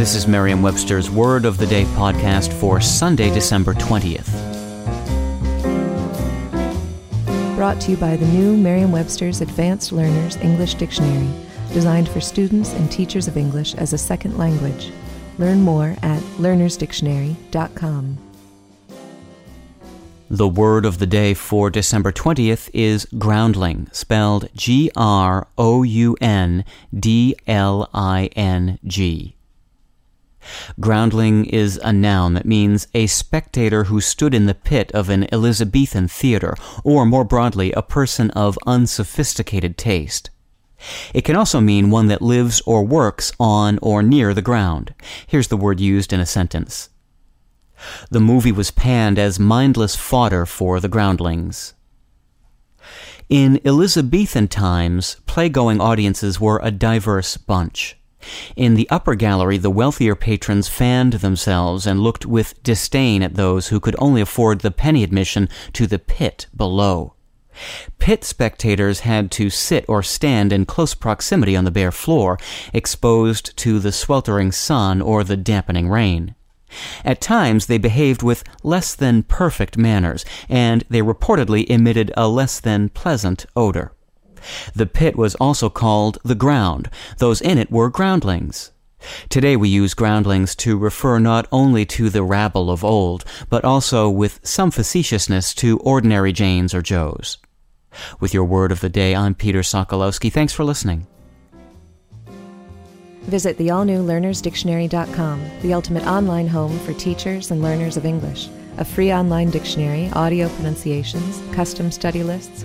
This is Merriam-Webster's Word of the Day podcast for Sunday, December 20th. Brought to you by the new Merriam-Webster's Advanced Learners English Dictionary, designed for students and teachers of English as a second language. Learn more at learnersdictionary.com. The word of the day for December 20th is groundling, spelled G R O U N D L I N G. Groundling is a noun that means a spectator who stood in the pit of an Elizabethan theater, or more broadly, a person of unsophisticated taste. It can also mean one that lives or works on or near the ground. Here's the word used in a sentence. The movie was panned as mindless fodder for the groundlings. In Elizabethan times, play-going audiences were a diverse bunch. In the upper gallery, the wealthier patrons fanned themselves and looked with disdain at those who could only afford the penny admission to the pit below. Pit spectators had to sit or stand in close proximity on the bare floor, exposed to the sweltering sun or the dampening rain. At times they behaved with less than perfect manners, and they reportedly emitted a less than pleasant odor. The pit was also called the ground. Those in it were groundlings. Today we use groundlings to refer not only to the rabble of old, but also with some facetiousness to ordinary Janes or Joes. With your word of the day, I'm Peter Sokolowski. Thanks for listening. Visit the all new learnersdictionary.com, the ultimate online home for teachers and learners of English. A free online dictionary, audio pronunciations, custom study lists,